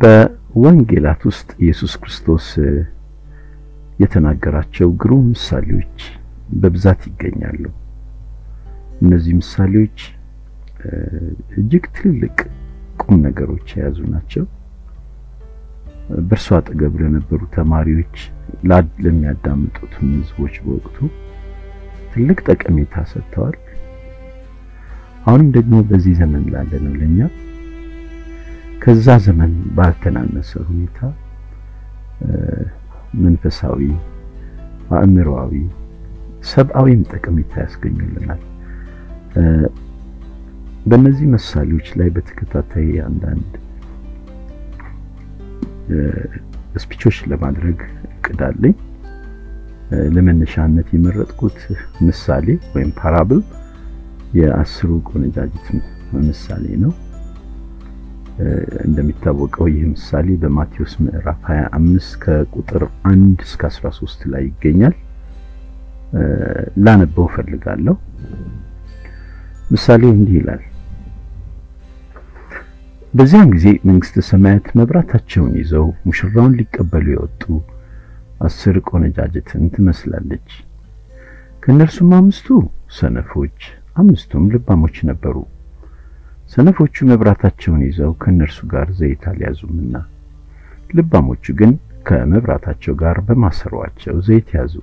በወንጌላት ውስጥ ኢየሱስ ክርስቶስ የተናገራቸው ግሩም ምሳሌዎች በብዛት ይገኛሉ። እነዚህ ምሳሌዎች እጅግ ትልልቅ ቁም ነገሮች የያዙ ናቸው። በእርሱ አጠገብ ለነበሩ ተማሪዎች፣ ለሚያዳምጡትም ሕዝቦች በወቅቱ ትልቅ ጠቀሜታ ሰጥተዋል። አሁንም ደግሞ በዚህ ዘመን ላለነው ለኛ ከዛ ዘመን ባልተናነሰ ሁኔታ መንፈሳዊ፣ አእምሮአዊ፣ ሰብአዊም ጠቀሜታ ያስገኙልናል። በእነዚህ ምሳሌዎች ላይ በተከታታይ አንዳንድ ስፒቾች ለማድረግ እቅድ አለኝ። ለመነሻነት የመረጥኩት ምሳሌ ወይም ፓራብል የአስሩ ቆነጃጅት ምሳሌ ነው። እንደሚታወቀው ይህ ምሳሌ በማቴዎስ ምዕራፍ 25 ከቁጥር 1 እስከ 13 ላይ ይገኛል። ላነበው ፈልጋለሁ። ምሳሌው እንዲህ ይላል። በዚያን ጊዜ መንግሥተ ሰማያት መብራታቸውን ይዘው ሙሽራውን ሊቀበሉ የወጡ አስር ቆነጃጅትን ትመስላለች። ከእነርሱም አምስቱ ሰነፎች፣ አምስቱም ልባሞች ነበሩ። ሰነፎቹ መብራታቸውን ይዘው ከእነርሱ ጋር ዘይት አልያዙምና፣ ልባሞቹ ግን ከመብራታቸው ጋር በማሰሯቸው ዘይት ያዙ።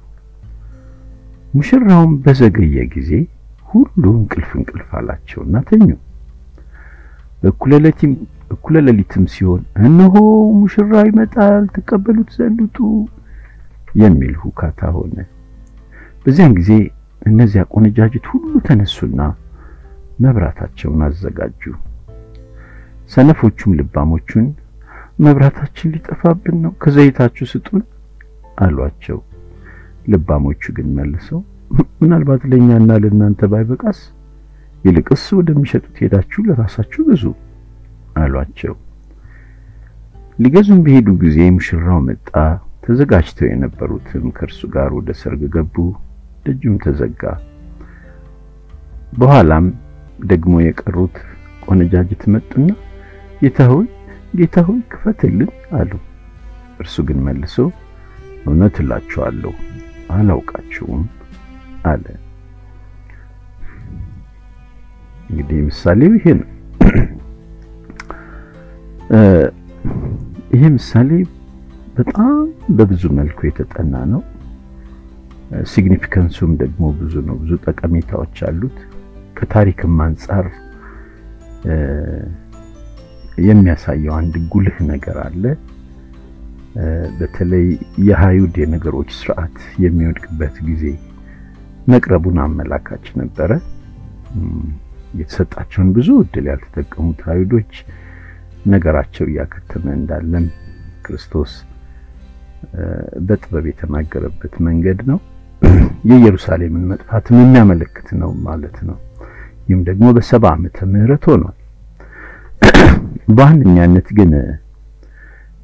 ሙሽራውም በዘገየ ጊዜ ሁሉ እንቅልፍ እንቅልፍ አላቸውና ተኙ። እኩለ ሌሊትም ሲሆን እነሆ ሙሽራው ይመጣል፣ ትቀበሉት ዘንድ ውጡ የሚል ሁካታ ሆነ። በዚያን ጊዜ እነዚያ ቆነጃጅት ሁሉ ተነሱና መብራታቸውን አዘጋጁ። ሰነፎቹም ልባሞቹን መብራታችን ሊጠፋብን ነው፣ ከዘይታችሁ ስጡን አሏቸው። ልባሞቹ ግን መልሰው ምናልባት ለእኛና ለእናንተ ባይበቃስ ይልቅስ ወደሚሸጡት ሄዳችሁ ለራሳችሁ ግዙ አሏቸው። ሊገዙም በሄዱ ጊዜ ሙሽራው መጣ። ተዘጋጅተው የነበሩትም ከእርሱ ጋር ወደ ሰርግ ገቡ። ደጁም ተዘጋ። በኋላም ደግሞ የቀሩት ቆነጃጅት መጡና ጌታ ሆይ ጌታ ሆይ ክፈትልን አሉ። እርሱ ግን መልሶ እውነት እላችኋለሁ አላውቃችሁም አለ። እንግዲህ ምሳሌው ይሄ ነው። ይሄ ምሳሌ በጣም በብዙ መልኩ የተጠና ነው። ሲግኒፊካንሱም ደግሞ ብዙ ነው። ብዙ ጠቀሜታዎች አሉት። ከታሪክም አንጻር የሚያሳየው አንድ ጉልህ ነገር አለ። በተለይ የአይሁድ የነገሮች ስርዓት የሚወድቅበት ጊዜ መቅረቡን አመላካች ነበረ። የተሰጣቸውን ብዙ እድል ያልተጠቀሙት አይሁዶች ነገራቸው እያከተመ እንዳለም ክርስቶስ በጥበብ የተናገረበት መንገድ ነው። የኢየሩሳሌምን መጥፋትም የሚያመለክት ነው ማለት ነው። ይህም ደግሞ በሰባ ዓመተ ምህረት ሆኗል። በዋነኛነት ግን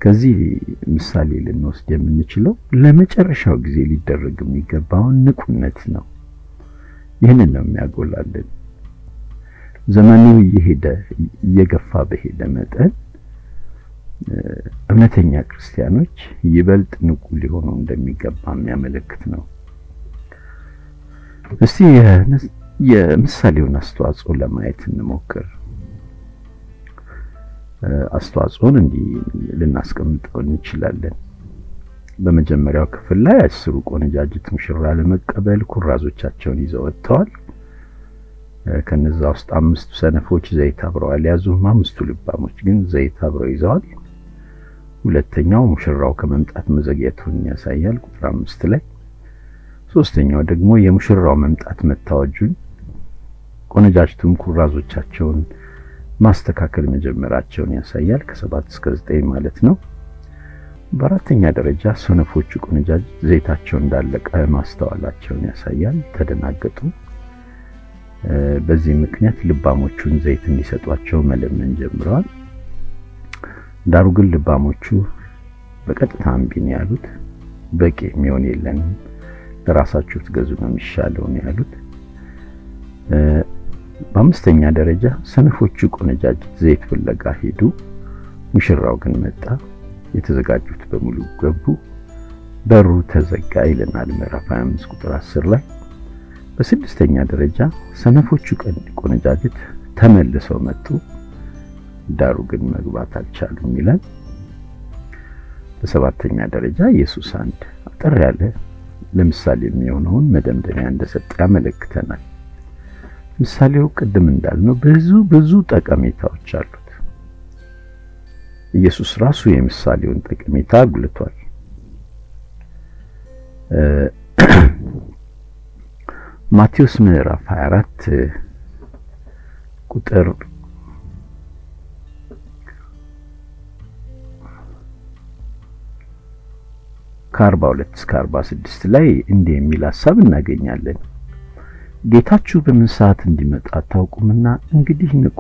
ከዚህ ምሳሌ ልንወስድ የምንችለው ለመጨረሻው ጊዜ ሊደረግ የሚገባውን ንቁነት ነው። ይህንን ነው የሚያጎላልን። ዘመኑ እየሄደ እየገፋ በሄደ መጠን እውነተኛ ክርስቲያኖች ይበልጥ ንቁ ሊሆኑ እንደሚገባ የሚያመለክት ነው። እስቲ የምሳሌውን አስተዋጽኦ ለማየት እንሞክር። አስተዋጽኦን እንዲህ ልናስቀምጠው እንችላለን። በመጀመሪያው ክፍል ላይ አስሩ ቆነጃጅት ሙሽራ ለመቀበል ኩራዞቻቸውን ይዘው ወጥተዋል። ከነዛ ውስጥ አምስቱ ሰነፎች ዘይት አብረው አልያዙም። አምስቱ ልባሞች ግን ዘይት አብረው ይዘዋል። ሁለተኛው ሙሽራው ከመምጣት መዘግየቱን ያሳያል ቁጥር አምስት ላይ። ሶስተኛው ደግሞ የሙሽራው መምጣት መታወጁን፣ ቆነጃጅቱም ኩራዞቻቸውን ማስተካከል መጀመራቸውን ያሳያል ከሰባት እስከ ዘጠኝ ማለት ነው። በአራተኛ ደረጃ ሰነፎቹ ቆነጃጅት ዘይታቸው እንዳለቀ ማስተዋላቸውን ያሳያል። ተደናገጡ። በዚህ ምክንያት ልባሞቹን ዘይት እንዲሰጧቸው መለመን ጀምረዋል። ዳሩ ግን ልባሞቹ በቀጥታ እምቢ ያሉት። በቂ የሚሆን የለንም፣ ለራሳችሁ ትገዙ ነው የሚሻለው ነው ያሉት። በአምስተኛ ደረጃ ሰነፎቹ ቆነጃጅት ዘይት ፍለጋ ሄዱ። ሙሽራው ግን መጣ፣ የተዘጋጁት በሙሉ ገቡ፣ በሩ ተዘጋ ይለናል ምዕራፍ 25 ቁጥር 10 ላይ። በስድስተኛ ደረጃ ሰነፎቹ ቆነጃጅት ተመልሰው መጡ፣ ዳሩ ግን መግባት አልቻሉም ይላል። በሰባተኛ ደረጃ ኢየሱስ አንድ አጠር ያለ ለምሳሌ የሚሆነውን መደምደሚያ እንደሰጠ ያመለክተናል። ምሳሌው ቅድም እንዳልነው ብዙ ብዙ ጠቀሜታዎች አሉት። ኢየሱስ ራሱ የምሳሌውን ጠቀሜታ አጉልቷል። ማቴዎስ ምዕራፍ 24 ቁጥር ከ42 እስከ 46 ላይ እንዲህ የሚል ሐሳብ እናገኛለን። ጌታችሁ በምን ሰዓት እንዲመጣ አታውቁምና እንግዲህ ንቁ።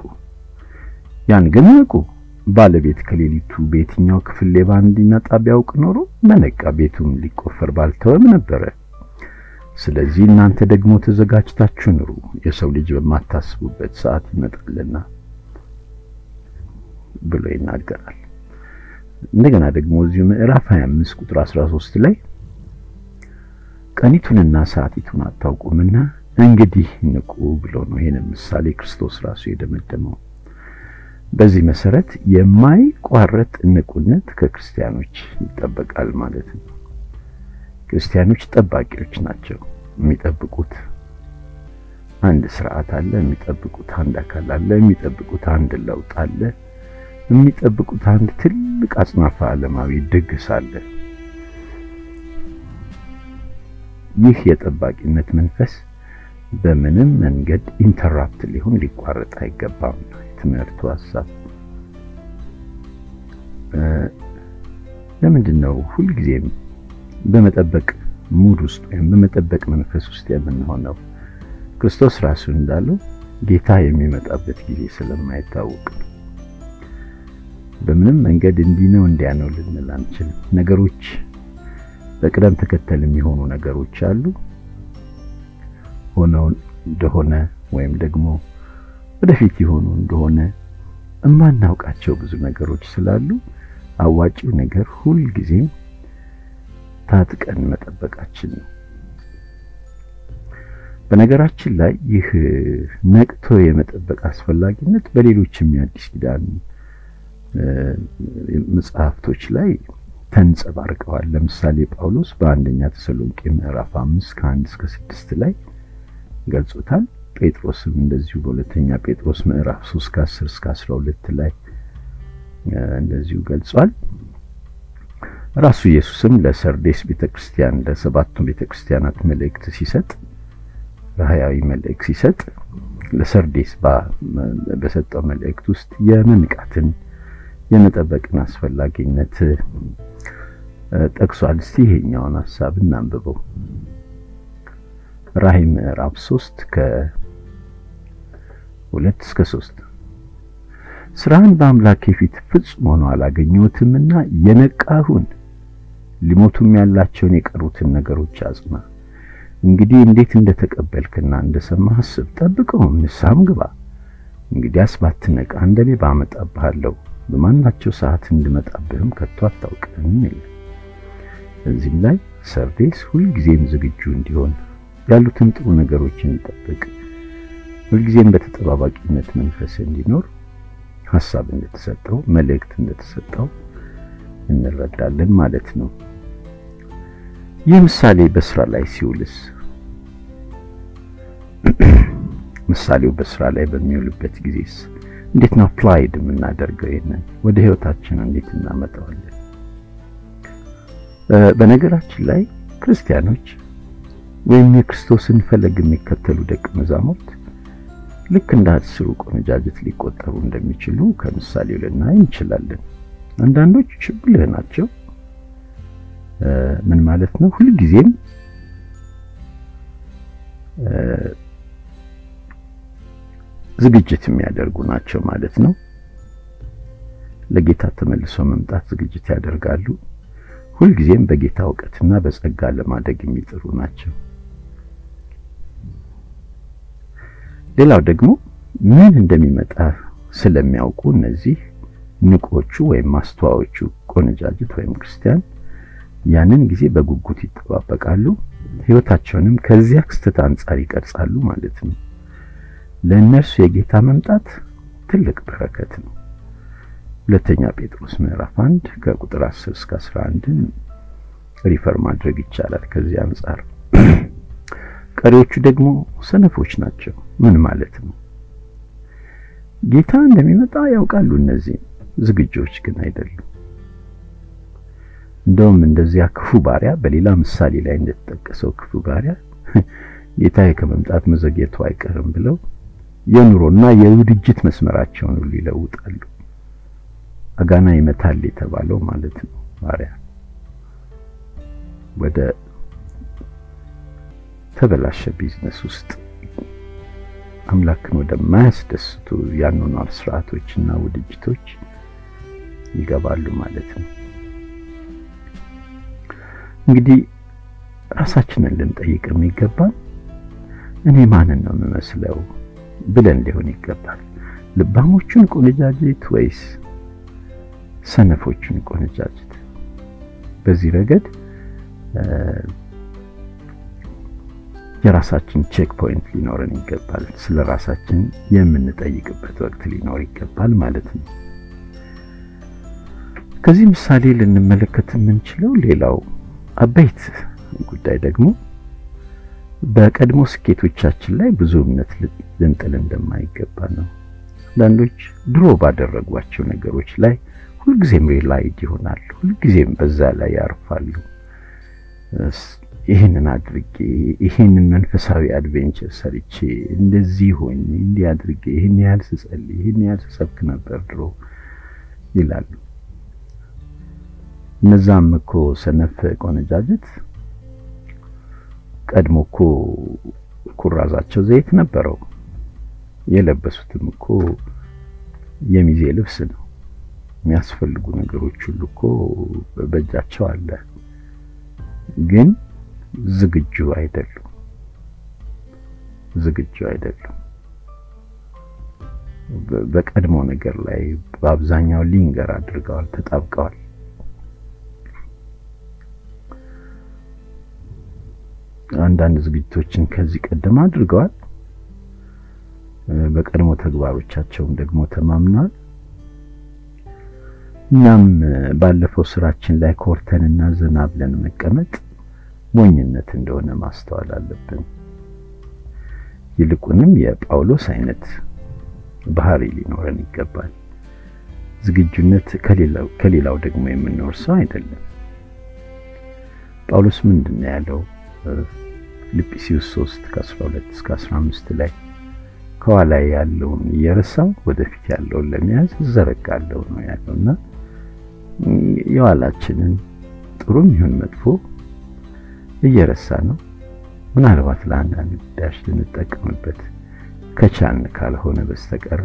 ያን ግን ንቁ። ባለቤት ከሌሊቱ በየትኛው ክፍል ሌባ እንዲመጣ ቢያውቅ ኖሮ በነቃ ቤቱም ሊቆፈር ባልተወም ነበረ። ስለዚህ እናንተ ደግሞ ተዘጋጅታችሁ ኑሩ፣ የሰው ልጅ በማታስቡበት ሰዓት ይመጣልና ብሎ ይናገራል። እንደገና ደግሞ እዚሁ ምዕራፍ 25 ቁጥር 13 ላይ ቀኒቱንና ሰዓቲቱን አታውቁምና እንግዲህ ንቁ ብሎ ነው ይሄን ምሳሌ ክርስቶስ ራሱ የደመደመው። በዚህ መሰረት የማይቋረጥ ንቁነት ከክርስቲያኖች ይጠበቃል ማለት ነው። ክርስቲያኖች ጠባቂዎች ናቸው። የሚጠብቁት አንድ ስርዓት አለ፣ የሚጠብቁት አንድ አካል አለ፣ የሚጠብቁት አንድ ለውጥ አለ፣ የሚጠብቁት አንድ ትልቅ አጽናፈ ዓለማዊ ድግስ አለ። ይህ የጠባቂነት መንፈስ በምንም መንገድ interrupt ሊሆን ሊቋረጥ አይገባም። የትምህርቱ ሀሳብ ለምንድን ነው ሁልጊዜም በመጠበቅ mood ውስጥ ወይም በመጠበቅ መንፈስ ውስጥ የምንሆነው? ክርስቶስ ራሱ እንዳለው ጌታ የሚመጣበት ጊዜ ስለማይታወቅ በምንም መንገድ እንዲህ ነው እንዲያ ነው ልንል አንችልም። ነገሮች በቅደም ተከተል የሚሆኑ ነገሮች አሉ። ሆነው እንደሆነ ወይም ደግሞ ወደፊት የሆኑ እንደሆነ እማናውቃቸው ብዙ ነገሮች ስላሉ አዋጪው ነገር ሁልጊዜም ታጥቀን መጠበቃችን ነው። በነገራችን ላይ ይህ ነቅቶ የመጠበቅ አስፈላጊነት በሌሎችም የአዲስ ኪዳን መጽሐፍቶች ላይ ተንጸባርቀዋል። ለምሳሌ ጳውሎስ በአንደኛ ተሰሎንቄ ምዕራፍ አምስት ከአንድ እስከ ስድስት ላይ ገልጾታል። ጴጥሮስም እንደዚሁ በሁለተኛ ጴጥሮስ ምዕራፍ 3 ከ10 እስከ 12 ላይ እንደዚሁ ገልጿል። ራሱ ኢየሱስም ለሰርዴስ ቤተክርስቲያን ለሰባቱ ቤተክርስቲያናት መልእክት ሲሰጥ ራእያዊ መልእክት ሲሰጥ ለሰርዴስ በሰጠው መልእክት ውስጥ የመንቃትን የመጠበቅን አስፈላጊነት ጠቅሷል። እስቲ ይሄኛውን ሐሳብ እናንብበው። ራእይ ምዕራፍ 3 ከሁለት እስከ 3 ስራህን በአምላኬ ፊት ፍጹም ሆኖ አላገኘሁትምና የነቃሁን ሊሞቱም ያላቸውን የቀሩትን ነገሮች አጽና። እንግዲህ እንዴት እንደተቀበልክና እንደሰማህ አስብ፣ ጠብቀውም፣ ንስሐም ግባ። እንግዲያስ ባትነቃ እንደኔ ባመጣብሃለሁ፣ በማናቸው ሰዓት እንድመጣብህም ከቶ አታውቅም ይላል። እዚህም ላይ ሰርዴስ ሁልጊዜም ዝግጁ እንዲሆን ያሉትን ጥሩ ነገሮች እንዲጠብቅ ሁልጊዜም በተጠባባቂነት መንፈስ እንዲኖር ሐሳብ እንደተሰጠው መልእክት እንደተሰጠው እንረዳለን ማለት ነው። ይህ ምሳሌ በስራ ላይ ሲውልስ ምሳሌው በስራ ላይ በሚውልበት ጊዜስ እንዴት ነው applied የምናደርገው? ይሄንን ወደ ህይወታችን እንዴት እናመጣዋለን? በነገራችን ላይ ክርስቲያኖች ወይም የክርስቶስን ፈለግ የሚከተሉ ደቀ መዛሙርት ልክ እንደ አስሩ ቆነጃጅት ሊቆጠሩ እንደሚችሉ ከምሳሌው ልናይ እንችላለን። አንዳንዶች ብልህ ናቸው። ምን ማለት ነው? ሁልጊዜም ዝግጅት የሚያደርጉ ናቸው ማለት ነው። ለጌታ ተመልሰው መምጣት ዝግጅት ያደርጋሉ። ሁልጊዜም በጌታ እውቀትና በጸጋ ለማደግ የሚጥሩ ናቸው። ሌላው ደግሞ ምን እንደሚመጣ ስለሚያውቁ እነዚህ ንቁዎቹ ወይም አስተዋዮቹ ቆነጃጅት ወይም ክርስቲያን ያንን ጊዜ በጉጉት ይጠባበቃሉ። ሕይወታቸውንም ከዚያ ክስተት አንጻር ይቀርጻሉ ማለት ነው። ለእነርሱ የጌታ መምጣት ትልቅ በረከት ነው። ሁለተኛ ጴጥሮስ ምዕራፍ 1 ከቁጥር 10 እስከ 11 refer ማድረግ ይቻላል። ከዚህ አንጻር ቀሪዎቹ ደግሞ ሰነፎች ናቸው። ምን ማለት ነው? ጌታ እንደሚመጣ ያውቃሉ። እነዚህ ዝግጆች ግን አይደሉም። እንደውም እንደዚያ ክፉ ባሪያ በሌላ ምሳሌ ላይ እንደተጠቀሰው ክፉ ባሪያ ጌታዬ ከመምጣት መዘግየቱ አይቀርም ብለው የኑሮና የውድጅት መስመራቸውን ሁሉ ይለውጣሉ። አጋና ይመታል የተባለው ማለት ነው። ባሪያ ወደ ተበላሸ ቢዝነስ ውስጥ አምላክን ወደማያስደስቱ ያኗኗር ስርዓቶችና ውድጅቶች ይገባሉ ማለት ነው። እንግዲህ ራሳችንን ልንጠይቅ የሚገባ እኔ ማንን ነው የምመስለው ብለን ሊሆን ይገባል። ልባሞቹን ቆነጃጅት ወይስ ሰነፎቹን ቆነጃጅት? በዚህ ረገድ የራሳችን check point ሊኖረን ይገባል። ስለ ራሳችን የምንጠይቅበት ወቅት ሊኖር ይገባል ማለት ነው። ከዚህ ምሳሌ ልንመለከት የምንችለው ሌላው አበይት ጉዳይ ደግሞ በቀድሞ ስኬቶቻችን ላይ ብዙ እምነት ልንጥል እንደማይገባ ነው። አንዳንዶች ድሮ ባደረጓቸው ነገሮች ላይ ሁልጊዜም relied ይሆናሉ። ሁልጊዜም በዛ ላይ ያርፋሉ። ይህንን አድርጌ ይህንን መንፈሳዊ adventure ሰርቼ እንደዚህ ሆኜ እንዲህ አድርጌ ይህን ያህል ስጸልይ ይህን ያህል ስሰብክ ነበር ድሮ ይላሉ። እነዛም እኮ ሰነፍ ቆነጃጅት ቀድሞ እኮ ኩራዛቸው ዘይት ነበረው። የለበሱትም እኮ የሚዜ ልብስ ነው። የሚያስፈልጉ ነገሮች ሁሉ እኮ በእጃቸው አለ። ግን ዝግጁ አይደሉም። ዝግጁ አይደሉም። በቀድሞ ነገር ላይ በአብዛኛው ሊንገር አድርገዋል፣ ተጣብቀዋል። አንዳንድ ዝግጅቶችን ከዚህ ቀደም አድርገዋል። በቀድሞ ተግባሮቻቸውም ደግሞ ተማምነዋል። እኛም ባለፈው ስራችን ላይ ኮርተንና ዘና ብለን መቀመጥ ሞኝነት እንደሆነ ማስተዋል አለብን። ይልቁንም የጳውሎስ አይነት ባህሪ ሊኖረን ይገባል። ዝግጁነት ከሌላው ደግሞ የምንወርሰው አይደለም። ጳውሎስ ምንድን ነው ያለው? ፊልጵስዩስ 3 ከ12 እስከ 15 ላይ ከኋላ ያለውን እየረሳው ወደፊት ያለውን ለመያዝ እዘረጋለሁ ነው ያለውና የኋላችንን ጥሩም ይሁን መጥፎ እየረሳ ነው። ምናልባት ለአንዳንድ ጉዳዮች ልንጠቀምበት ከቻልን ካልሆነ በስተቀረ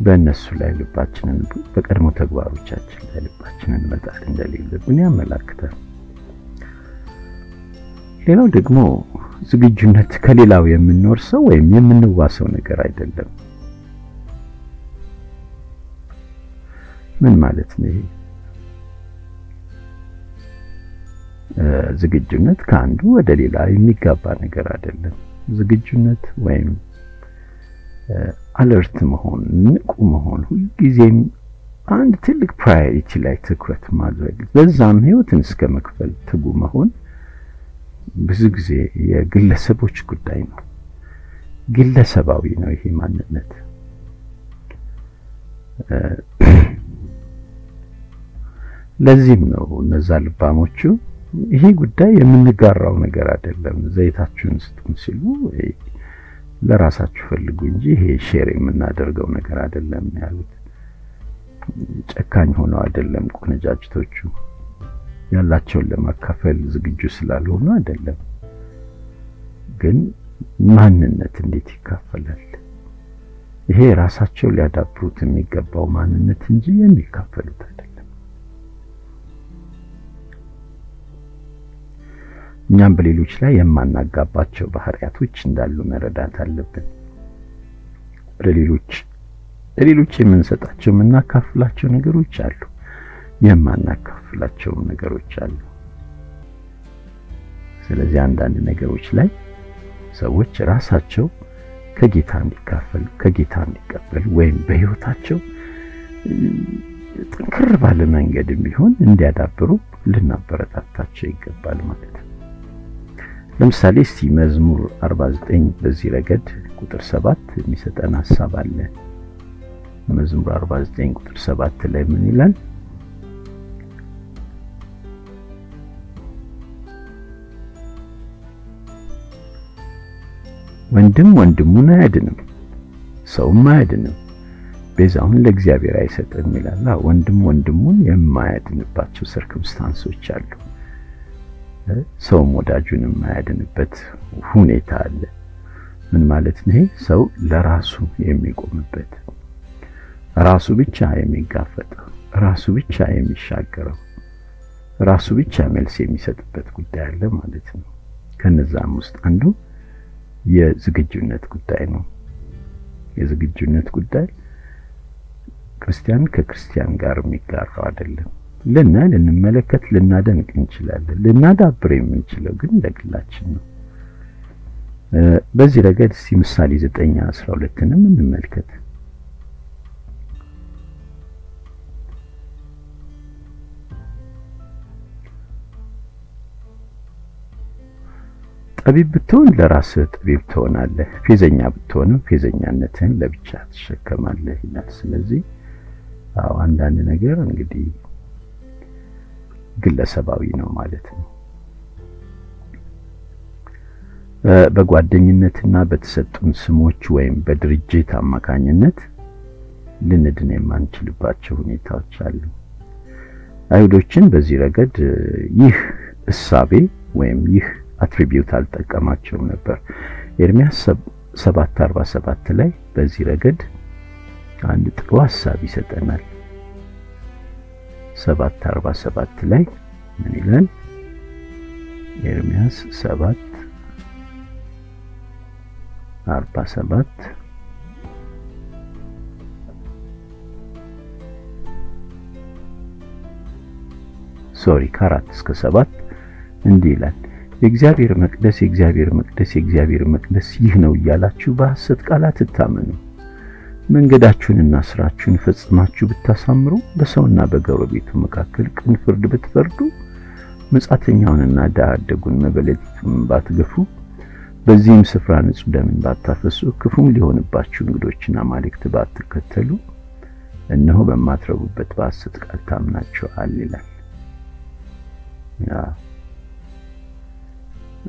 በእነሱ ላይ ልባችንን በቀድሞ ተግባሮቻችን ላይ ልባችንን መጣል እንደሌለብን ያመላክታል። ሌላው ደግሞ ዝግጁነት ከሌላው የምንወርሰው ወይም የምንዋሰው ነገር አይደለም። ምን ማለት ነው ዝግጁነት ከአንዱ ወደ ሌላ የሚጋባ ነገር አይደለም። ዝግጁነት ወይም alert መሆን፣ ንቁ መሆን፣ ሁልጊዜም አንድ ትልቅ priority ላይ ትኩረት ማድረግ፣ በዛም ህይወትን እስከ መክፈል ትጉ መሆን ብዙ ጊዜ የግለሰቦች ጉዳይ ነው። ግለሰባዊ ነው ይሄ ማንነት። ለዚህም ነው እነዛ ልባሞቹ ይሄ ጉዳይ የምንጋራው ነገር አይደለም፣ ዘይታችሁን ስጡን ሲሉ ለራሳችሁ ፈልጉ እንጂ ይሄ share የምናደርገው ነገር አይደለም ያሉት። ጨካኝ ሆነው አይደለም ቆነጃጅቶቹ ያላቸውን ለማካፈል ዝግጁ ስላልሆኑ አይደለም። ግን ማንነት እንዴት ይካፈላል? ይሄ ራሳቸው ሊያዳብሩት የሚገባው ማንነት እንጂ የሚካፈሉት አይደለም። እኛም በሌሎች ላይ የማናጋባቸው ባህሪያቶች እንዳሉ መረዳት አለብን። ወደ ሌሎች ለሌሎች የምንሰጣቸው የምናካፍላቸው ነገሮች አሉ፣ የማናካፍላቸው ነገሮች አሉ። ስለዚህ አንዳንድ ነገሮች ላይ ሰዎች ራሳቸው ከጌታ እንዲካፈሉ ከጌታ እንዲቀበሉ ወይም በሕይወታቸው ጥንክር ባለ መንገድም ቢሆን እንዲያዳብሩ ልናበረታታቸው ይገባል ማለት ነው። ለምሳሌ እስቲ መዝሙር 49 በዚህ ረገድ ቁጥር 7 የሚሰጠን ሐሳብ አለ። መዝሙር 49 ቁጥር 7 ላይ ምን ይላል? ወንድም ወንድሙን አያድንም፣ ሰውም አያድንም፣ ቤዛውን ለእግዚአብሔር አይሰጥም ይላል። ወንድም ወንድሙን የማያድንባቸው ሰርከምስታንሶች አሉ። ሰውም ወዳጁን የማያድንበት ሁኔታ አለ። ምን ማለት ነው? ሰው ለራሱ የሚቆምበት ራሱ ብቻ የሚጋፈጠው ራሱ ብቻ የሚሻገረው ራሱ ብቻ መልስ የሚሰጥበት ጉዳይ አለ ማለት ነው። ከነዛም ውስጥ አንዱ የዝግጁነት ጉዳይ ነው። የዝግጁነት ጉዳይ ክርስቲያን ከክርስቲያን ጋር የሚጋራው አይደለም። ልና ልንመለከት ልናደንቅ እንችላለን። ልናዳብር የምንችለው ግን ለግላችን ነው። በዚህ ረገድ እስቲ ምሳሌ 9 12ንም እንመልከት። ጠቢብ ብትሆን ለራስህ ጠቢብ ትሆናለህ፣ ፌዘኛ ብትሆንም ፌዘኛነትህን ለብቻ ትሸከማለህ ይላል። ስለዚህ አንዳንድ ነገር እንግዲህ ግለሰባዊ ነው ማለት ነው። በጓደኝነትና በተሰጡን ስሞች ወይም በድርጅት አማካኝነት ልንድን የማንችልባቸው ሁኔታዎች አሉ። አይሁዶችን በዚህ ረገድ ይህ እሳቤ ወይም ይህ አትሪቢዩት አልጠቀማቸውም ነበር። ኤርሚያስ 7:47 ላይ በዚህ ረገድ አንድ ጥሩ ሐሳብ ይሰጠናል። 7:47 ላይ ምን ይላል? ኤርሚያስ 7 47 ሶሪ ከአራት እስከ ሰባት እንዲህ ይላል የእግዚአብሔር መቅደስ የእግዚአብሔር መቅደስ የእግዚአብሔር መቅደስ ይህ ነው እያላችሁ በሐሰት ቃል አትታመኑ። መንገዳችሁንና ስራችሁን ፈጽማችሁ ብታሳምሩ፣ በሰውና በጎረቤቱ መካከል ቅን ፍርድ ብትፈርዱ፣ መጻተኛውንና ድሀ አደጉን መበለቲቱን ባትገፉ፣ በዚህም ስፍራ ንጹሕ ደምን ባታፈሱ፣ ክፉም ሊሆንባችሁ እንግዶችን አማልክት ባትከተሉ፣ እነሆ በማትረቡበት በሐሰት ቃል ታምናችኋል ይላል።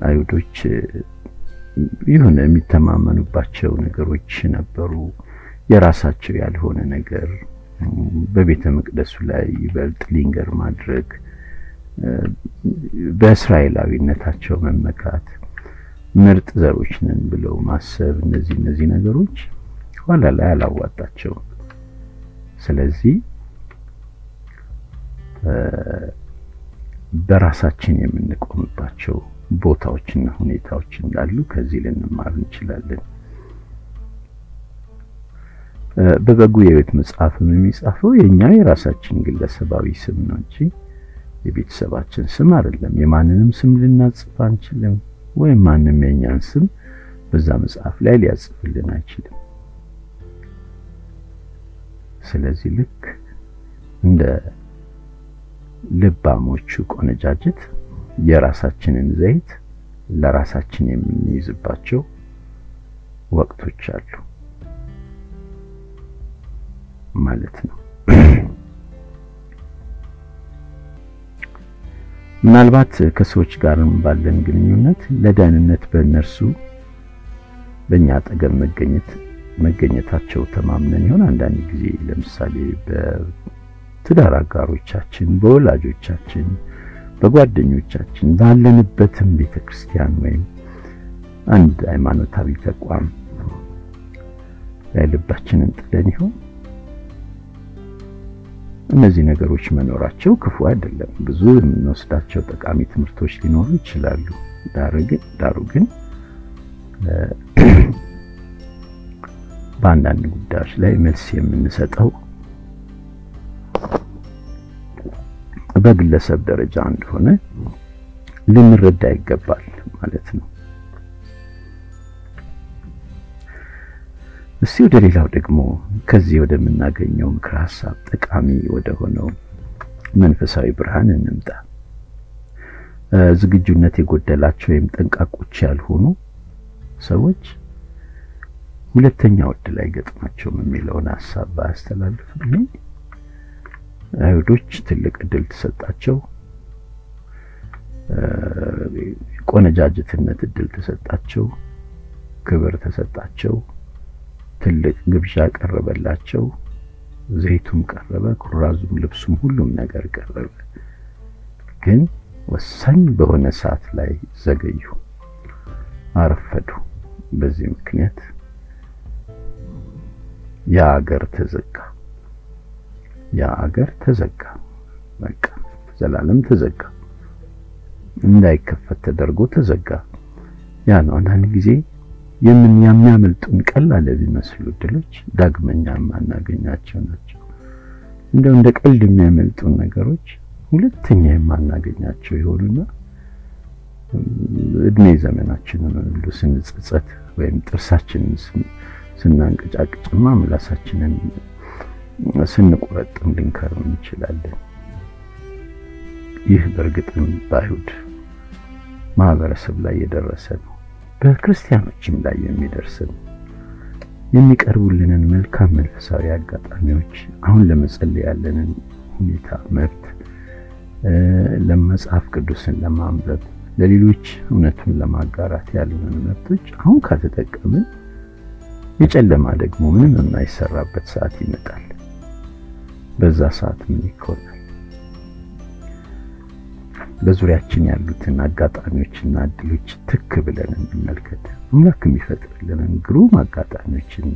አይሁዶች የሆነ የሚተማመኑባቸው ነገሮች ነበሩ። የራሳቸው ያልሆነ ነገር በቤተ መቅደሱ ላይ ይበልጥ ሊንገር ማድረግ፣ በእስራኤላዊነታቸው መመካት፣ ምርጥ ዘሮች ነን ብለው ማሰብ፣ እነዚህ እነዚህ ነገሮች ኋላ ላይ አላዋጣቸውም። ስለዚህ በራሳችን የምንቆምባቸው ቦታዎችና ሁኔታዎች እንዳሉ ከዚህ ልንማር እንችላለን። በበጉ የሕይወት መጽሐፍም የሚጻፈው የኛ የራሳችን ግለሰባዊ ስም ነው እንጂ የቤተሰባችን ስም አይደለም። የማንንም ስም ልናጽፍ አንችልም፣ ወይም ማንም የኛን ስም በዛ መጽሐፍ ላይ ሊያጽፍልን አይችልም። ስለዚህ ልክ እንደ ልባሞቹ ቆነጃጅት የራሳችንን ዘይት ለራሳችን የምንይዝባቸው ወቅቶች አሉ ማለት ነው። ምናልባት ከሰዎች ጋርም ባለን ግንኙነት ለደህንነት በእነርሱ በእኛ አጠገብ መገኘት መገኘታቸው ተማምነን ይሆን? አንዳንድ ጊዜ ለምሳሌ በትዳር አጋሮቻችን፣ በወላጆቻችን በጓደኞቻችን ባለንበትም ቤተክርስቲያን ወይም አንድ ሃይማኖታዊ ተቋም ላይ ልባችንን ጥለን ይሆን? እነዚህ ነገሮች መኖራቸው ክፉ አይደለም። ብዙ የምንወስዳቸው ጠቃሚ ትምህርቶች ሊኖሩ ይችላሉ። ዳሩ ግን በአንዳንድ ጉዳዮች ላይ መልስ የምንሰጠው በግለሰብ ደረጃ እንደሆነ ልንረዳ ይገባል ማለት ነው። እስቲ ወደ ሌላው ደግሞ ከዚህ ወደምናገኘው ምክረ ሀሳብ ጠቃሚ ወደ ሆነው መንፈሳዊ ብርሃን እንምጣ። ዝግጁነት የጎደላቸው ወይም ጠንቃቆች ያልሆኑ ሰዎች ሁለተኛ ዕድል አይገጥማቸውም የሚለውን ሀሳብ ባያስተላልፍልኝ፣ አይሁዶች ትልቅ ዕድል ተሰጣቸው፣ ቆነጃጅትነት ዕድል ተሰጣቸው፣ ክብር ተሰጣቸው፣ ትልቅ ግብዣ ቀረበላቸው፣ ዘይቱም ቀረበ፣ ኩራዙም፣ ልብሱም፣ ሁሉም ነገር ቀረበ። ግን ወሳኝ በሆነ ሰዓት ላይ ዘገዩ፣ አረፈዱ። በዚህ ምክንያት ያ አገር ተዘጋ። ያ አገር ተዘጋ። በቃ ዘላለም ተዘጋ። እንዳይከፈት ተደርጎ ተዘጋ። ያ ነው አንዳንድ ጊዜ የምን የሚያመልጡን ቀላል የሚመስሉ እድሎች ዳግመኛ የማናገኛቸው ናቸው። እንደው እንደ ቀልድ የሚያመልጡን ነገሮች ሁለተኛ የማናገኛቸው የሆኑና እድሜ ዘመናችንን ሁሉ ስንጸጸት ወይም ጥርሳችንን ስናንቀጫቅጭማ ምላሳችንን ስንቆረጥም ልንከርም እንችላለን። ይህ በእርግጥም በአይሁድ ማህበረሰብ ላይ የደረሰ ነው። በክርስቲያኖችም ላይ የሚደርስ ነው። የሚቀርቡልንን መልካም መንፈሳዊ አጋጣሚዎች አሁን ለመጸለይ ያለንን ሁኔታ መብት፣ ለመጽሐፍ ቅዱስን ለማንበብ ለሌሎች እውነቱን ለማጋራት ያሉንን መብቶች አሁን ካልተጠቀምን የጨለማ ደግሞ ምንም የማይሰራበት ሰዓት ይመጣል። በዛ ሰዓት ምን ይሆናል? በዙሪያችን ያሉትን አጋጣሚዎችና እድሎች ትክ ብለን እንመልከት። አምላክ የሚፈጥርልንን ግሩም አጋጣሚዎችን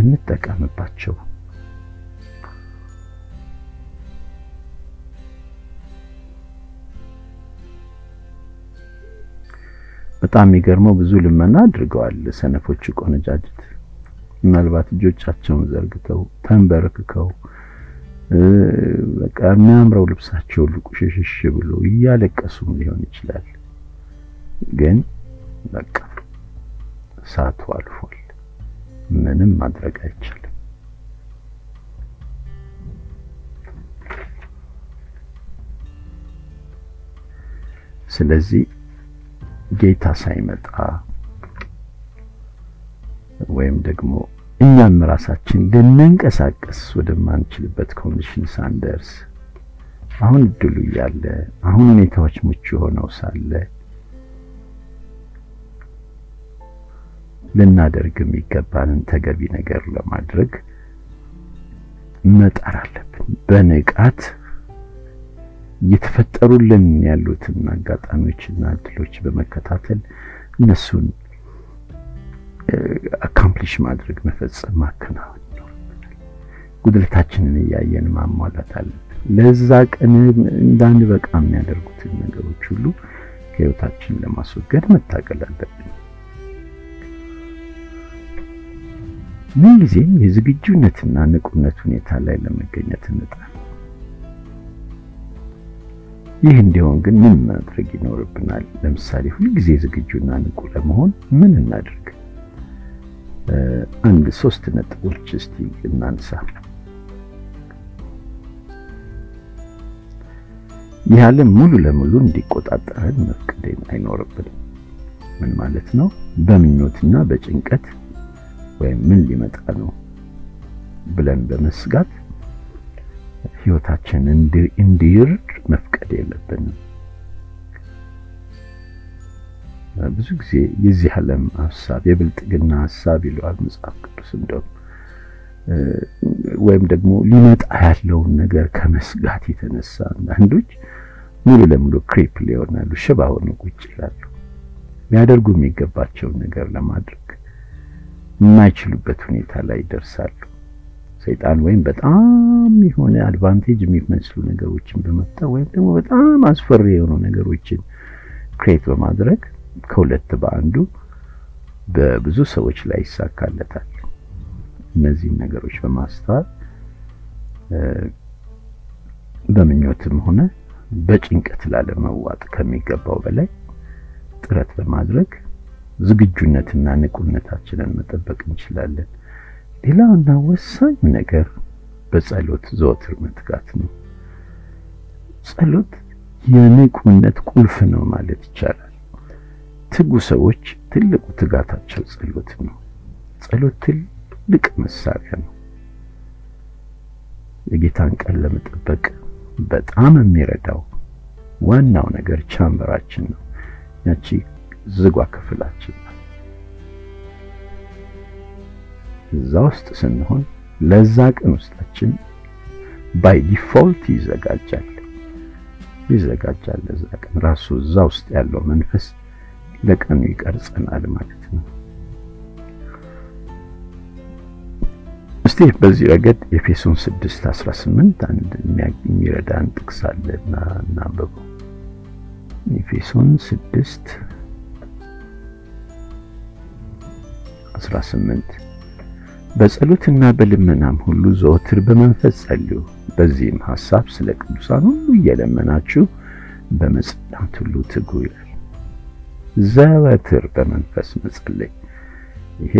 እንጠቀምባቸው። በጣም የሚገርመው ብዙ ልመና አድርገዋል ሰነፎቹ ቆነጃጅት። ምናልባት እጆቻቸውን ዘርግተው ተንበርክከው በቃ የሚያምረው ልብሳቸው ሁሉ ቁሽሽሽ ብሎ እያለቀሱም ሊሆን ይችላል። ግን በቃ ሰዓቱ አልፏል። ምንም ማድረግ አይቻልም። ስለዚህ ጌታ ሳይመጣ ወይም ደግሞ እኛም ራሳችን ልንንቀሳቀስ ወደማንችልበት condition ሳንደርስ አሁን እድሉ እያለ አሁን ሁኔታዎች ምቹ ሆነው ሳለ ልናደርግ የሚገባንን ተገቢ ነገር ለማድረግ መጣር አለብን። በንቃት እየተፈጠሩልን ያሉትን አጋጣሚዎችና እድሎች በመከታተል እነሱን አካምፕሊሽ ማድረግ፣ መፈጸም፣ ማከናወን ይኖርብናል። ጉድለታችንን እያየን ማሟላት አለብን። ለዛ ቀን እንዳንበቃ የሚያደርጉትን ነገሮች ሁሉ ከህይወታችን ለማስወገድ መታገል አለብን። ምን ጊዜም የዝግጁነትና ንቁነት ሁኔታ ላይ ለመገኘት እንጣር። ይህ እንዲሆን ግን ምን ማድረግ ይኖርብናል? ለምሳሌ ሁልጊዜ ዝግጁና ንቁ ለመሆን ምን እናድርግ? አንድ ሶስት ነጥቦች እስቲ እናንሳ። ይህ ዓለም ሙሉ ለሙሉ እንዲቆጣጠረን መፍቀድ አይኖርብንም። ምን ማለት ነው? በምኞትና በጭንቀት ወይም ምን ሊመጣ ነው ብለን በመስጋት ህይወታችን እንዲርድ መፍቀድ የለብንም። ብዙ ጊዜ የዚህ ዓለም ሀሳብ የብልጥግና ሀሳብ ይለዋል መጽሐፍ ቅዱስ። እንደው ወይም ደግሞ ሊመጣ ያለውን ነገር ከመስጋት የተነሳ አንዳንዶች ሙሉ ለሙሉ ክሪፕ ሊሆናሉ፣ ሽባ ሆነው ቁጭ ይላሉ። ሊያደርጉ የሚገባቸውን ነገር ለማድረግ የማይችሉበት ሁኔታ ላይ ይደርሳሉ። ሰይጣን ወይም በጣም የሆነ advantage የሚመስሉ ነገሮችን በመፍጠር ወይም ደግሞ በጣም አስፈሪ የሆኑ ነገሮችን create በማድረግ ከሁለት በአንዱ በብዙ ሰዎች ላይ ይሳካለታል። እነዚህን ነገሮች በማስተዋል በምኞትም ሆነ በጭንቀት ላለመዋጥ ከሚገባው በላይ ጥረት በማድረግ ዝግጁነትና ንቁነታችንን መጠበቅ እንችላለን። ሌላውና ወሳኙ ነገር በጸሎት ዘወትር መትጋት ነው። ጸሎት የንቁነት ቁልፍ ነው ማለት ይቻላል። ትጉ ሰዎች ትልቁ ትጋታቸው ጸሎት ነው። ጸሎት ትልቅ መሳሪያ ነው። የጌታን ቀን ለመጠበቅ በጣም የሚረዳው ዋናው ነገር ቻምበራችን ነው። ያቺ ዝጓ ክፍላችን ነው። እዛ ውስጥ ስንሆን ለዛ ቀን ውስጣችን by default ይዘጋጃል ይዘጋጃል። ለዛ ቀን ራሱ እዛ ውስጥ ያለው መንፈስ ለቀኑ ይቀርጸናል ማለት ነው። እስቲ በዚህ ረገድ ኤፌሶን 6:18 አንድ የሚረዳን ጥቅስ አለና እናንብበው። ኤፌሶን 6 18 በጸሎትና በልመናም ሁሉ ዘወትር በመንፈስ ጸልዩ፣ በዚህም ሐሳብ ስለ ቅዱሳን ሁሉ እየለመናችሁ በመጽናት ሁሉ ትጉ ይላል። ዘወትር በመንፈስ መጸለይ ይሄ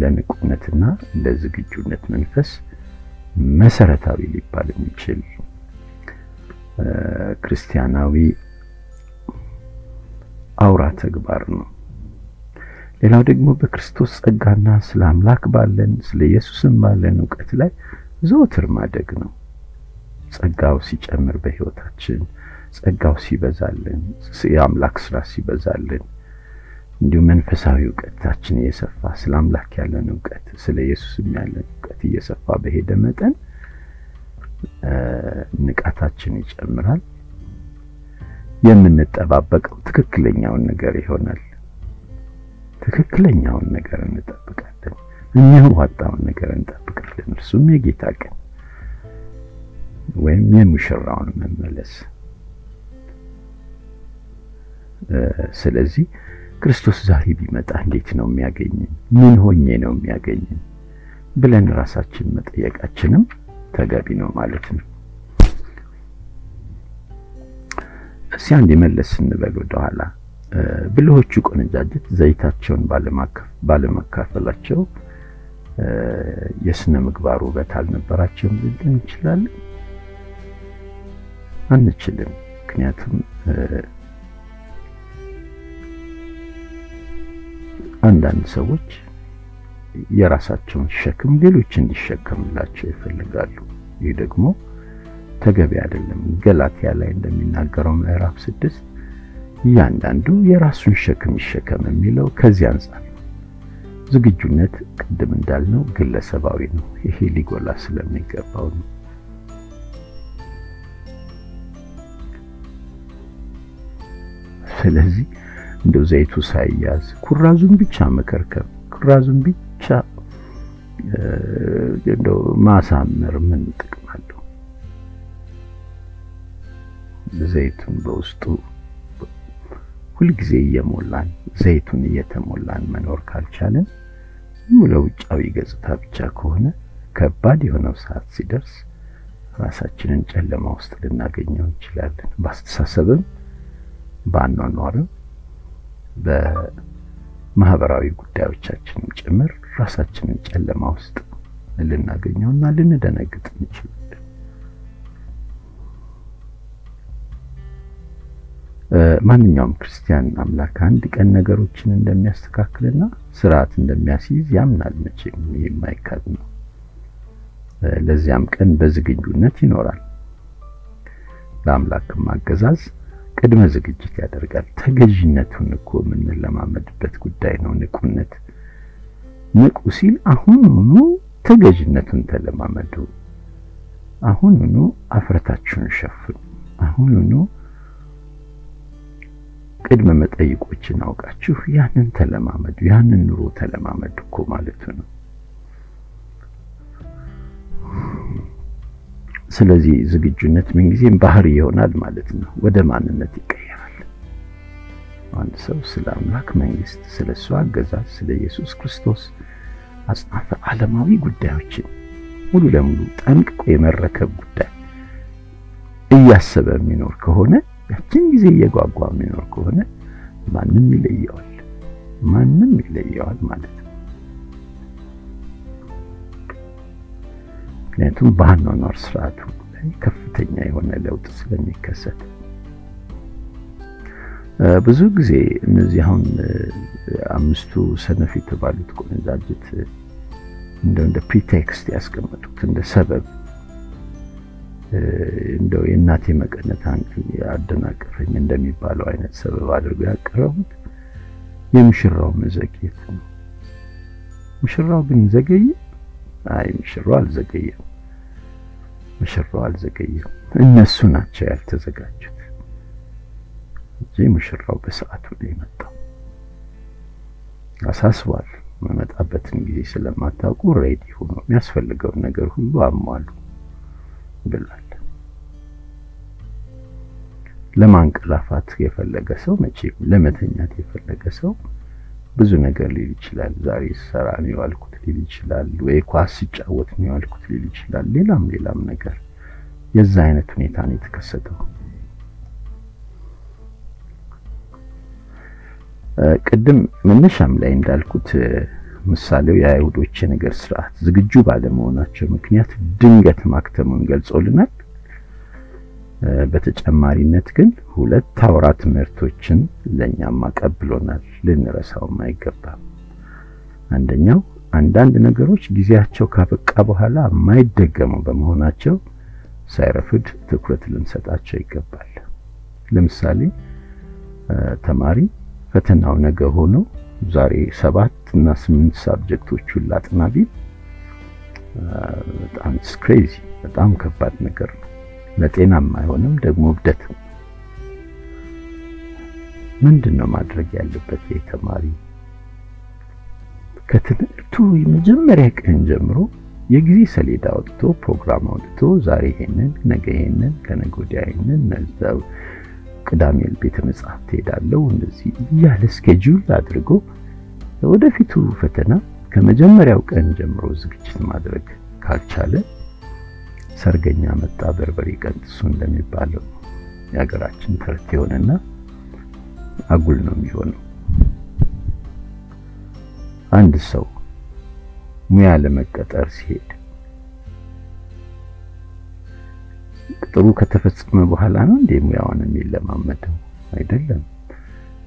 ለንቁነትና ለዝግጁነት መንፈስ መሰረታዊ ሊባል የሚችል ክርስቲያናዊ አውራ ተግባር ነው። ሌላው ደግሞ በክርስቶስ ጸጋና ስለ አምላክ ባለን ስለ ኢየሱስም ባለን እውቀት ላይ ዘወትር ማደግ ነው። ጸጋው ሲጨምር በሕይወታችን ጸጋው ሲበዛልን፣ የአምላክ ስራ ሲበዛልን፣ እንዲሁም መንፈሳዊ እውቀታችን እየሰፋ ስለ አምላክ ያለን እውቀት ስለ ኢየሱስም ያለን እውቀት እየሰፋ በሄደ መጠን ንቃታችን ይጨምራል። የምንጠባበቀው ትክክለኛውን ነገር ይሆናል። ትክክለኛውን ነገር እንጠብቃለን። የሚያዋጣውን ነገር እንጠብቃለን። እርሱም የጌታ ቀን ወይም የሙሽራውን መመለስ። ስለዚህ ክርስቶስ ዛሬ ቢመጣ እንዴት ነው የሚያገኘን? ምን ሆኜ ነው የሚያገኘን ብለን ራሳችን መጠየቃችንም ተገቢ ነው ማለት ነው። እስኪ አንድ መለስ ስንበል ወደኋላ ብልሆቹ ቆነጃጅት ዘይታቸውን ባለመካፈላቸው የስነ ምግባር ውበት አልነበራቸውም ልንል እንችላለን? አንችልም። ምክንያቱም አንዳንድ ሰዎች የራሳቸውን ሸክም ሌሎች እንዲሸከምላቸው ይፈልጋሉ። ይህ ደግሞ ተገቢ አይደለም። ገላትያ ላይ እንደሚናገረው ምዕራፍ ስድስት እያንዳንዱ የራሱን ሸክም ይሸከም የሚለው ከዚህ አንጻር ነው። ዝግጁነት ቅድም እንዳልነው ግለሰባዊ ነው። ይሄ ሊጎላ ስለሚገባው ነው። ስለዚህ እንደው ዘይቱ ሳይያዝ ኩራዙን ብቻ መከርከም፣ ኩራዙን ብቻ እንደው ማሳመር ምን ጥቅም አለው? ዘይቱን በውስጡ ሁልጊዜ እየሞላን ዘይቱን እየተሞላን መኖር ካልቻለን ለውጫዊ ገጽታ ብቻ ከሆነ ከባድ የሆነው ሰዓት ሲደርስ ራሳችንን ጨለማ ውስጥ ልናገኘው እንችላለን። በአስተሳሰብም በአኗኗርም በማህበራዊ ጉዳዮቻችንም ጭምር ራሳችንን ጨለማ ውስጥ ልናገኘውና ልንደነግጥ እንችላለን። ማንኛውም ክርስቲያን አምላክ አንድ ቀን ነገሮችን እንደሚያስተካክልና ስርዓት እንደሚያስይዝ ያምናል። መቼም የማይካድ ነው። ለዚያም ቀን በዝግጁነት ይኖራል። ለአምላክም አገዛዝ ቅድመ ዝግጅት ያደርጋል። ተገዥነቱን እኮ የምንለማመድበት ጉዳይ ነው። ንቁነት ንቁ ሲል አሁኑኑ ተገዥነቱን ተለማመዱ። አሁኑኑ አፍረታችሁን ሸፍኑ። አሁኑኑ ቅድመ መጠይቆችን አውቃችሁ ያንን ተለማመዱ። ያንን ኑሮ ተለማመዱ እኮ ማለቱ ነው። ስለዚህ ዝግጁነት ምንጊዜም ባህሪ ይሆናል ማለት ነው። ወደ ማንነት ይቀየራል። አንድ ሰው ስለ አምላክ መንግስት፣ ስለ እሱ አገዛዝ፣ ስለ ኢየሱስ ክርስቶስ አጽናፈ ዓለማዊ ጉዳዮችን ሙሉ ለሙሉ ጠንቅቆ የመረከብ ጉዳይ እያሰበ የሚኖር ከሆነ ያችን ጊዜ እየጓጓ የሚኖር ከሆነ ማንም ይለየዋል፣ ማንም ይለየዋል ማለት ነው። ምክንያቱም በአኗኗር ስርዓቱ ላይ ከፍተኛ የሆነ ለውጥ ስለሚከሰት ብዙ ጊዜ እነዚህ አሁን አምስቱ ሰነፍ የተባሉት ቆነጃጅት እንደው እንደ pretext ያስቀመጡት እንደ ሰበብ እንደው የእናቴ መቀነት አደናቀፈኝ እንደሚባለው አይነት ሰበብ አድርገው ያቀረቡት የሙሽራው መዘግየት ነው። ሙሽራው ግን ዘገየ? አይ ሙሽራው አልዘገየም። ሙሽራው አልዘገየም። እነሱ ናቸው ያልተዘጋጁት እንጂ ሙሽራው በሰዓቱ ነው የመጣው። አሳስቧል። የምመጣበትን ጊዜ ስለማታውቁ ready ሆኖ የሚያስፈልገውን ነገር ሁሉ አሟሉ ብሏል። ለማንቀላፋት የፈለገ ሰው መቼም ለመተኛት የፈለገ ሰው ብዙ ነገር ሊል ይችላል። ዛሬ ሰራ ነው የዋልኩት ሊል ይችላል። ወይ ኳስ ሲጫወት ነው የዋልኩት ሊል ይችላል። ሌላም ሌላም ነገር የዛ አይነት ሁኔታ ነው የተከሰተው። ቅድም መነሻም ላይ እንዳልኩት ምሳሌው የአይሁዶች የነገር ስርዓት ዝግጁ ባለመሆናቸው ምክንያት ድንገት ማክተሙን ገልጾልናል። በተጨማሪነት ግን ሁለት አውራ ትምህርቶችን ለኛም አቀብሎናል። ልንረሳውም አይገባም። አንደኛው አንዳንድ ነገሮች ጊዜያቸው ካበቃ በኋላ የማይደገሙ በመሆናቸው ሳይረፍድ ትኩረት ልንሰጣቸው ይገባል። ለምሳሌ ተማሪ ፈተናው ነገ ሆኖ ዛሬ ሰባት እና ስምንት ሳብጀክቶቹን ላጥና ቢል በጣም crazy በጣም ከባድ ነገር ነው። ለጤናም አይሆንም፣ ደግሞ እብደት ምንድን ነው ማድረግ ያለበት ተማሪ? ከትምህርቱ የመጀመሪያ ቀን ጀምሮ የጊዜ ሰሌዳ አውጥቶ ፕሮግራም አውጥቶ ዛሬ ይሄንን፣ ነገ ይሄንን፣ ከነገ ወዲያ ይሄንን ነዛው ቅዳሜ ቤተ መጽሐፍት ሄዳለሁ እንደዚህ እያለ schedule አድርጎ ወደፊቱ ፈተና ከመጀመሪያው ቀን ጀምሮ ዝግጅት ማድረግ ካልቻለ ሰርገኛ መጣ በርበሬ ቀንጥሱ እንደሚባለው የሀገራችን ተረት የሆነና አጉል ነው የሚሆነው። አንድ ሰው ሙያ ለመቀጠር ሲሄድ ቅጥሩ ከተፈጸመ በኋላ ነው እንዴ ሙያውን የሚለማመደው? አይደለም።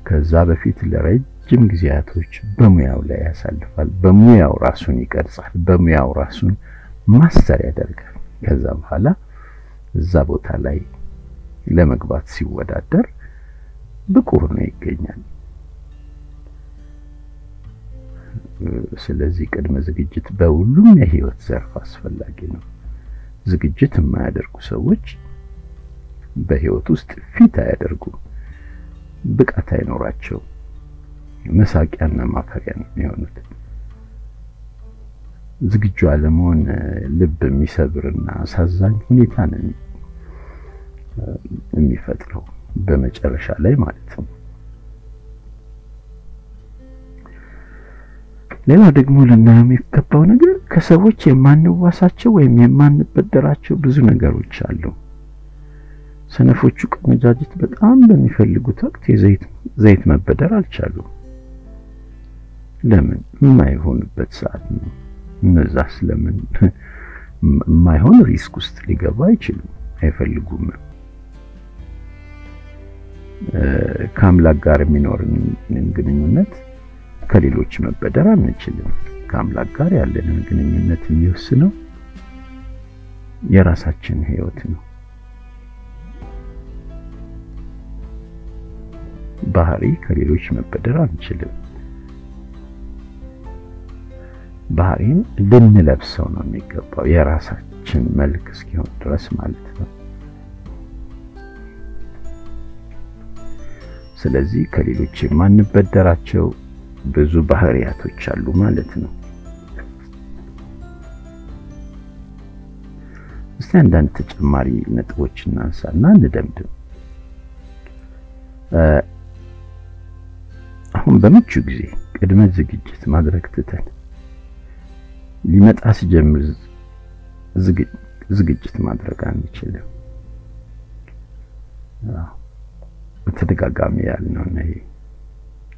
ከዛ በፊት ለረጅም ጊዜያቶች በሙያው ላይ ያሳልፋል። በሙያው ራሱን ይቀርጻል። በሙያው ራሱን ማስተር ያደርጋል። ከዛ በኋላ እዛ ቦታ ላይ ለመግባት ሲወዳደር ብቁ ሆኖ ይገኛል። ስለዚህ ቅድመ ዝግጅት በሁሉም የህይወት ዘርፍ አስፈላጊ ነው። ዝግጅት የማያደርጉ ሰዎች በህይወት ውስጥ ፊት አያደርጉም፣ ብቃት አይኖራቸው፣ መሳቂያና ማፈሪያ ነው የሚሆኑት። ዝግጁ አለመሆን ልብ የሚሰብርና አሳዛኝ ሁኔታ ነው የሚፈጥረው በመጨረሻ ላይ ማለት ነው። ሌላው ደግሞ ልናየው የሚገባው ነገር ከሰዎች የማንዋሳቸው ወይም የማንበደራቸው ብዙ ነገሮች አሉ። ሰነፎቹ ቆነጃጅት በጣም በሚፈልጉት ወቅት የዘይት ዘይት መበደር አልቻሉም። ለምን? የማይሆንበት ሰዓት ነው። እነዛ ስለምን የማይሆን risk ውስጥ ሊገቡ አይችሉም፣ አይፈልጉም። ከአምላክ ጋር የሚኖርን ግንኙነት ከሌሎች መበደር አንችልም። ከአምላክ ጋር ያለንን ግንኙነት የሚወስነው የራሳችን ሕይወት ነው። ባህሪ ከሌሎች መበደር አንችልም። ባህሪን ልንለብሰው ነው የሚገባው የራሳችን መልክ እስኪሆን ድረስ ማለት ነው። ስለዚህ ከሌሎች የማንበደራቸው ብዙ ባህሪያቶች አሉ ማለት ነው። እስቲ አንዳንድ ተጨማሪ ነጥቦች እናንሳና እንደምድም። አሁን በምቹ ጊዜ ቅድመ ዝግጅት ማድረግ ትተን ሊመጣ ሲጀምር ዝግጅት ማድረግ አንችልም። በተደጋጋሚ ያልነው ነው።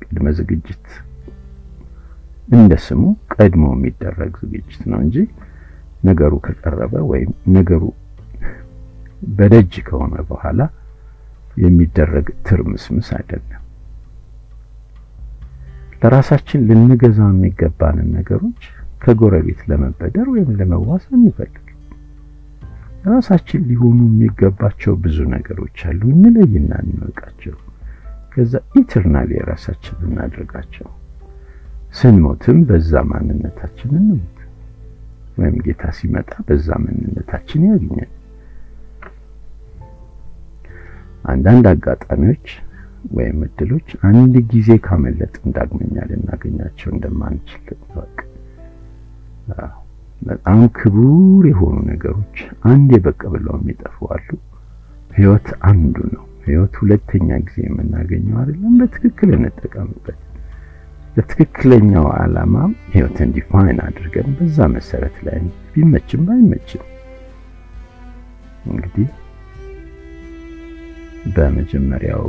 ቅድመ ዝግጅት እንደ ስሙ ቀድሞ የሚደረግ ዝግጅት ነው እንጂ ነገሩ ከቀረበ ወይም ነገሩ በደጅ ከሆነ በኋላ የሚደረግ ትርምስምስ አይደለም። ለራሳችን ልንገዛው የሚገባንን ነገሮች ከጎረቤት ለመበደር ወይም ለመዋስ አንፈልግ። ራሳችን ሊሆኑ የሚገባቸው ብዙ ነገሮች አሉ። እንለይና እንወቃቸው። ከዛ ኢተርናል የራሳችን እናድርጋቸው። ስንሞትም በዛ ማንነታችን እንሞት፣ ወይም ጌታ ሲመጣ በዛ ማንነታችን ያገኛል። አንዳንድ አጋጣሚዎች ወይም እድሎች አንድ ጊዜ ካመለጥን ዳግመኛ ልናገኛቸው እንደማንችል ወቅ በጣም ክቡር የሆኑ ነገሮች አንዴ በቃ ብለው የሚጠፉ አሉ። ህይወት አንዱ ነው። ህይወት ሁለተኛ ጊዜ የምናገኘው አይደለም። በትክክል እንጠቀምበት። ለትክክለኛው ዓላማ ህይወትን define አድርገን በዛ መሰረት ላይ ቢመችም ባይመችም እንግዲህ በመጀመሪያው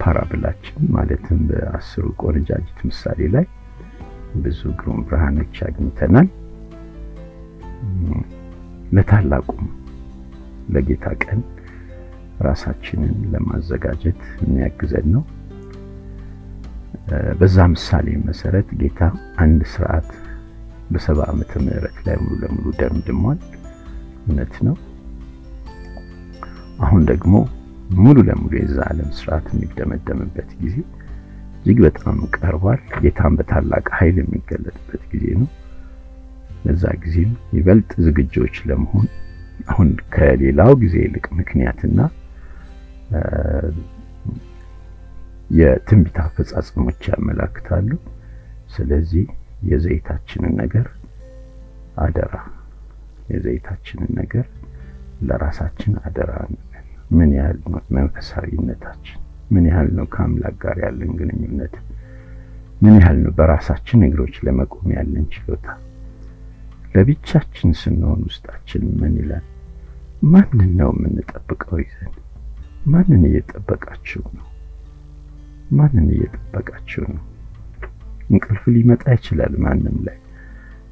parable ኣችን ማለትም በአስሩ ቆነጃጅት ምሳሌ ላይ ብዙ ግሩም ብርሃኖች አግኝተናል። ለታላቁም ለጌታ ቀን ራሳችንን ለማዘጋጀት የሚያግዘን ነው። በዛ ምሳሌ መሰረት ጌታ አንድ ስርዓት በሰባ ዓመተ ምህረት ላይ ሙሉ ለሙሉ ደምድሟል። እውነት ነው። አሁን ደግሞ ሙሉ ለሙሉ የዛ ዓለም ስርዓት የሚደመደምበት ጊዜ እጅግ በጣም ቀርቧል። ጌታም በታላቅ ኃይል የሚገለጥበት ጊዜ ነው። ለዛ ጊዜም ይበልጥ ዝግጆች ለመሆን አሁን ከሌላው ጊዜ ይልቅ ምክንያትና የትንቢት አፈጻጸሞች ያመላክታሉ። ስለዚህ የዘይታችንን ነገር አደራ የዘይታችንን ነገር ለራሳችን አደራ እንበል። ምን ያህል ነው መንፈሳዊነታችን? ምን ያህል ነው ከአምላክ ጋር ያለን ግንኙነት? ምን ያህል ነው በራሳችን እግሮች ለመቆም ያለን ችሎታ? ለብቻችን ስንሆን ውስጣችን ምን ይላል? ማንን ነው የምንጠብቀው ይዘን? ማንን እየጠበቃችሁ ነው? ማንን እየጠበቃችሁ ነው? እንቅልፍ ሊመጣ ይችላል ማንም ላይ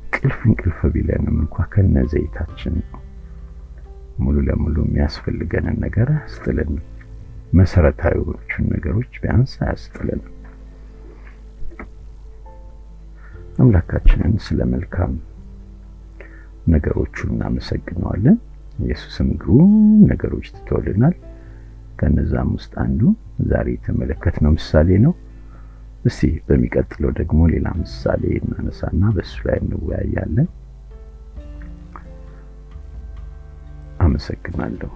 እንቅልፍ እንቅልፍ ቢለንም እንኳ ከነ ዘይታችን ነው ሙሉ ለሙሉ የሚያስፈልገንን ነገር አያስጥለንም። መሰረታዊዎቹን ነገሮች ቢያንስ አያስጥለንም። አምላካችንን ስለ መልካም ነገሮቹ እናመሰግነዋለን። ኢየሱስም ግሩም ነገሮች ትተውልናል። ከነዛም ውስጥ አንዱ ዛሬ የተመለከትነው ምሳሌ ነው። እስቲ በሚቀጥለው ደግሞ ሌላ ምሳሌ እናነሳና በሱ ላይ እንወያያለን። አመሰግናለሁ።